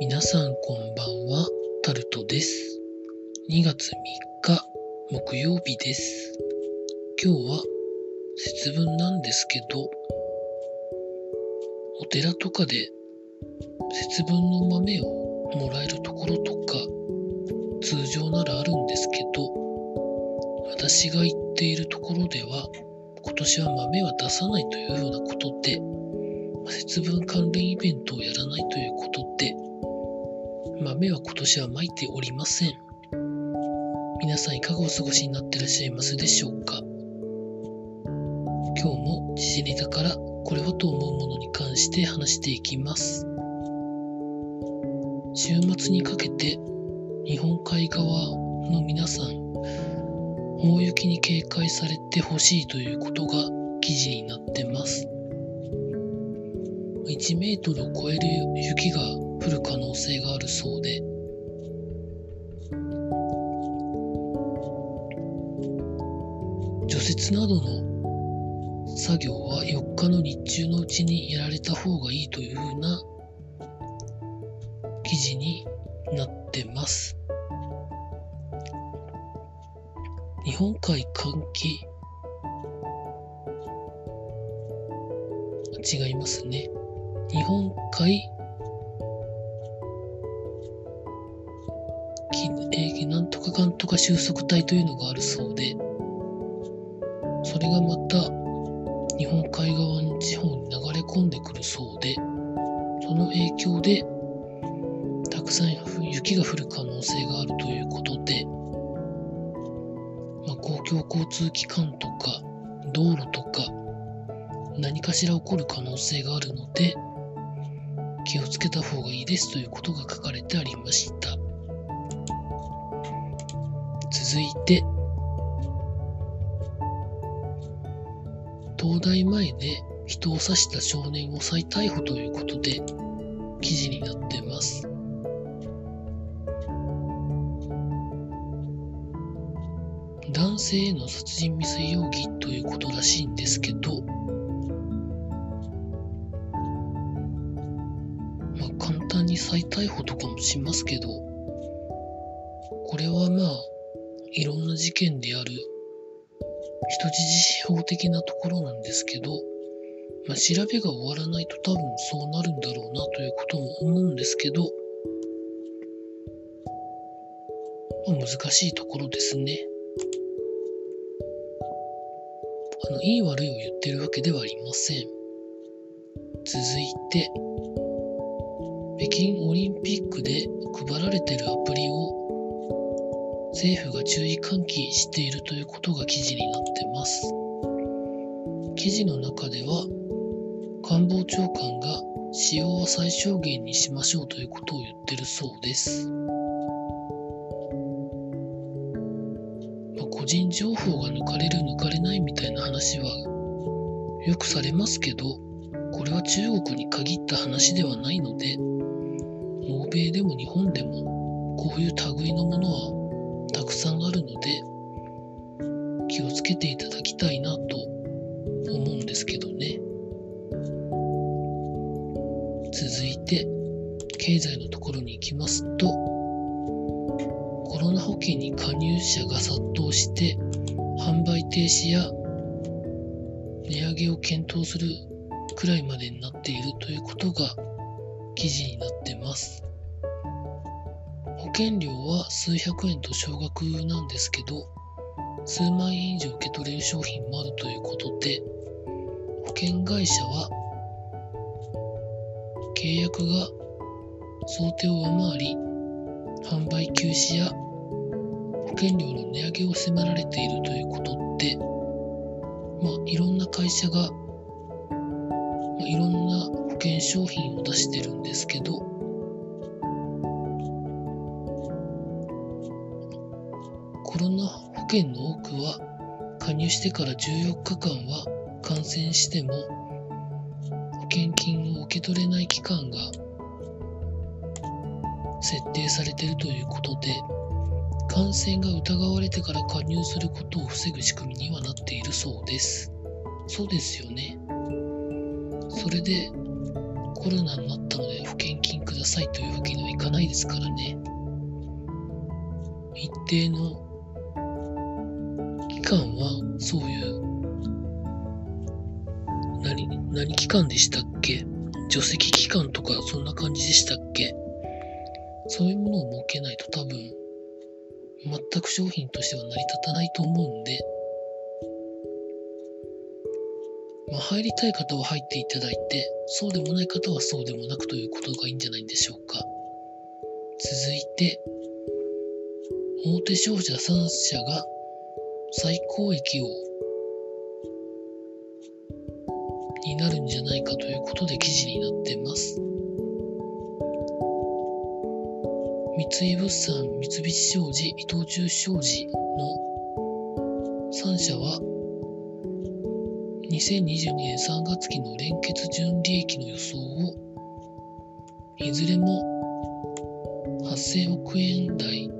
皆さんこんばんは、タルトです。2月3日、木曜日です。今日は節分なんですけど、お寺とかで節分の豆をもらえるところとか、通常ならあるんですけど、私が行っているところでは、今年は豆は出さないというようなことで、節分関連イベントをやらないということで、豆は今年はまいておりません。皆さんいかがお過ごしになってらっしゃいますでしょうか？今日も時事ネタからこれはと思うものに関して話していきます。週末にかけて日本海側の皆さん、大雪に警戒されてほしいということが記事になってます。1メートルを超える雪が降る可能性があるそうで、除雪などの作業は4日の日中のうちにやられた方がいいというふうな記事になってます。日本海寒気違いますね。日本海えーなんとか収束帯というのがあるそうで、それがまた日本海側の地方に流れ込んでくるそうで、その影響でたくさん雪が降る可能性があるということで、まあ、公共交通機関とか道路とか何かしら起こる可能性があるので、気をつけた方がいいですということが書かれてありました。続いて、東大前で人を刺した少年を再逮捕ということで記事になってます。男性への殺人未遂容疑ということらしいんですけど、まあ、簡単に再逮捕とかもしますけど、これはまあ、いろんな事件である人質司法的なところなんですけど、まあ、調べが終わらないと多分そうなるんだろうなということも思うんですけど、まあ、難しいところですね。あの、いい悪いを言ってるわけではありません。続いて、北京オリンピックで配られてるアプリを政府が注意喚起しているということが記事になってます。記事の中では官房長官が使用は最小限にしましょうということを言ってるそうです。まあ、個人情報が抜かれる抜かれないみたいな話はよくされますけど、これは中国に限った話ではないので、欧米でも日本でもこういう類のものはたくさんあるので気をつけていただきたいなと思うんですけどね。続いて経済のところに行きますとコロナ保険に加入者が殺到して販売停止や値上げを検討するくらいまでになっているということが記事になってます。険料は数百円と少額なんですけど、数万円以上受け取れる商品もあるということで、保険会社は契約が想定を上回り、販売休止や保険料の値上げを迫られているということで、まあ、いろんな会社が、まあ、いろんな保険商品を出してるんですけど、コロナ保険の多くは加入してから14日間は感染しても保険金を受け取れない期間が設定されているということで感染が疑われてから加入することを防ぐ仕組みにはなっているそうですそうですよねそれでコロナになったので保険金くださいというわけにはいかないですからね。一定の間はそういう何、何期間でしたっけ？除籍期間とかそんな感じでしたっけ？そういうものを設けないと多分全く商品としては成り立たないと思うんでまあ、入りたい方は入っていただいて、そうでもない方はそうでもなくということがいいんじゃないんでしょうか。続いて、大手商社3社が最高益をになるんじゃないかということで記事になってます。三井物産、三菱商事、伊藤忠商事の3社は2022年3月期の連結純利益の予想をいずれも8000億円台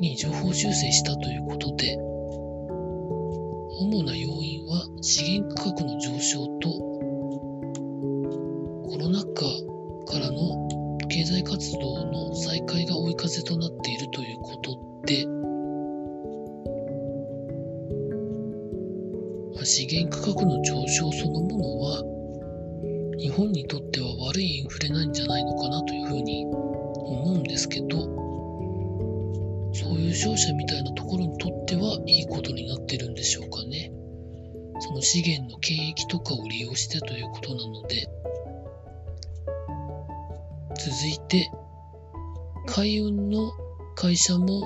に情報修正したということで主な要因は資源価格の上昇とコロナ禍からの経済活動の再開が追い風となっているということで資源価格の上昇そのものは日本にとっては悪いインフレなんじゃないのかなというふうに思うんですけどそういう商社みたいなところにとってはいいことになってるんでしょうかねその資源の権益とかを利用してということなので続いて海運の会社も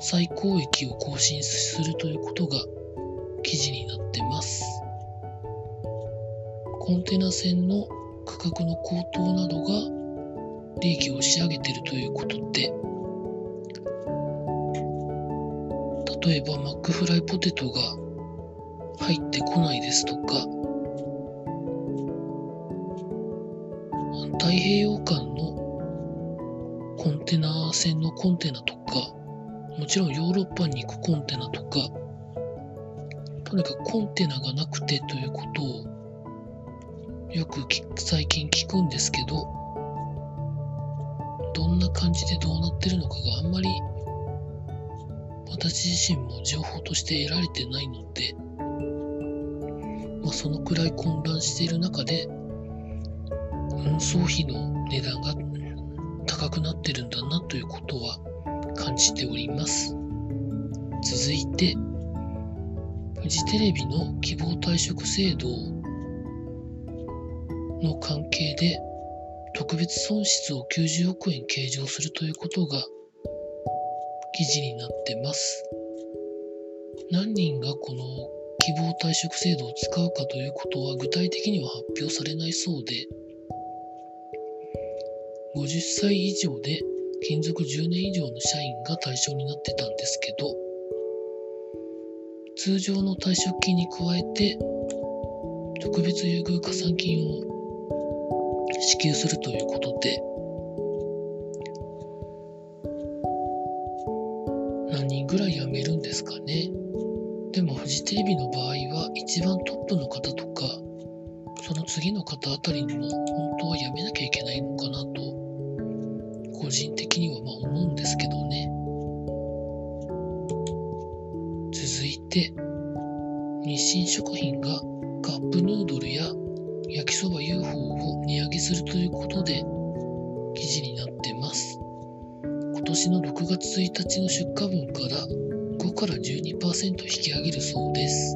最高益を更新するということが記事になってます。コンテナ船の価格の高騰などが利益を押し上げているということで、例えばマックフライポテトが入ってこないですとか、太平洋間のコンテナ船のコンテナとか、もちろんヨーロッパに行くコンテナとか、とにかくコンテナがなくてということをよく最近聞くんですけど、どんな感じでどうなってるのかがあんまり私自身も情報として得られてないので、まあ、そのくらい混乱している中で運送費の値段が高くなってるんだなということは感じております。続いて、フジテレビの希望退職制度の関係で特別損失を90億円計上するということが記事になってます。何人がこの希望退職制度を使うかということは具体的には発表されないそうで50歳以上で勤続10年以上の社員が対象になってたんですけど通常の退職金に加えて特別優遇加算金を支給するということでですかね。でもフジテレビの場合は一番トップの方とかその次の方あたりにも本当は辞めなきゃいけないのかなと個人的にはまあ思うんですけどね。続いて日清食品がカップヌードルや焼きそば UFO を値上げするということで記事になってます。今年の6月1日の出荷分から5から12%引き上げるそうです。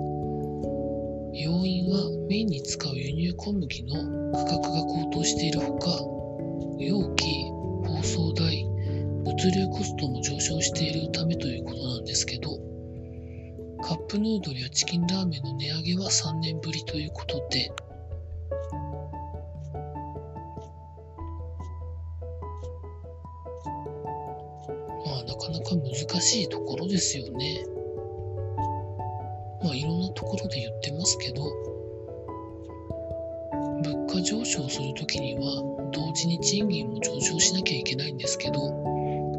要因は麺に使う輸入小麦の価格が高騰しているほか容器包装代物流コストも上昇しているためということなんですけどカップヌードルやチキンラーメンの値上げは3年ぶりということで、しいところですよね。まあいろんなところで言ってますけど、物価上昇するときには同時に賃金も上昇しなきゃいけないんですけど、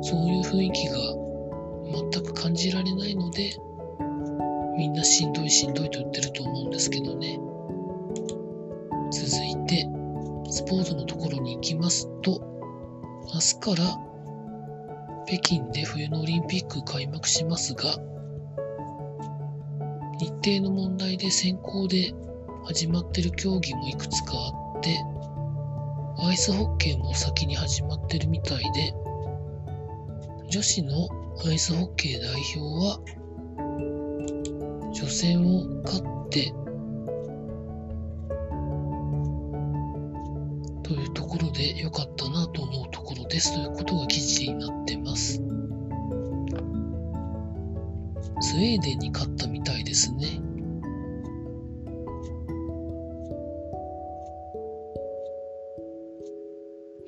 そういう雰囲気が全く感じられないので、みんなしんどいしんどいと言ってると思うんですけどね。続いて、スポーツのところに行きますと、明日から北京で冬のオリンピック開幕しますが、日程の問題で先行で始まってる競技もいくつかあって、アイスホッケーも先に始まってるみたいで、女子のアイスホッケー代表は、初戦を勝って、というところで良かったなと思うところですということが記事になってます。スウェーデンに勝ったみたいですね。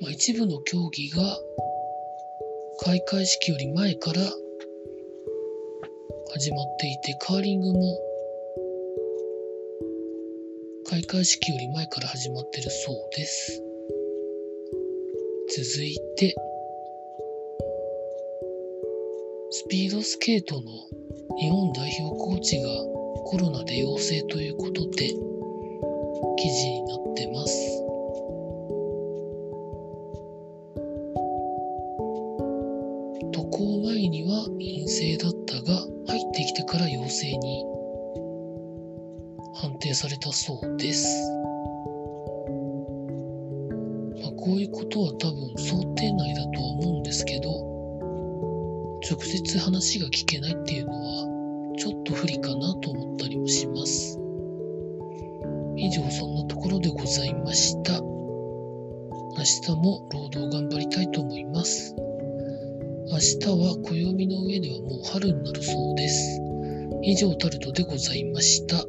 まあ、一部の競技が開会式より前から始まっていて、カーリングも開会式より前から始まってるそうです。続いて、ピードスケートの日本代表コーチがコロナで陽性ということで記事になってます。行前には陰性だったが、入ってきてから陽性に判定されたそうです。まあ、こういうことは多分想定内だとは思うんですけど、直接話が聞けないっていうのは、ちょっと不利かなと思ったりもします。以上、そんなところでございました。明日も労働頑張りたいと思います。明日は暦の上ではもう春になるそうです。以上タルトでございました。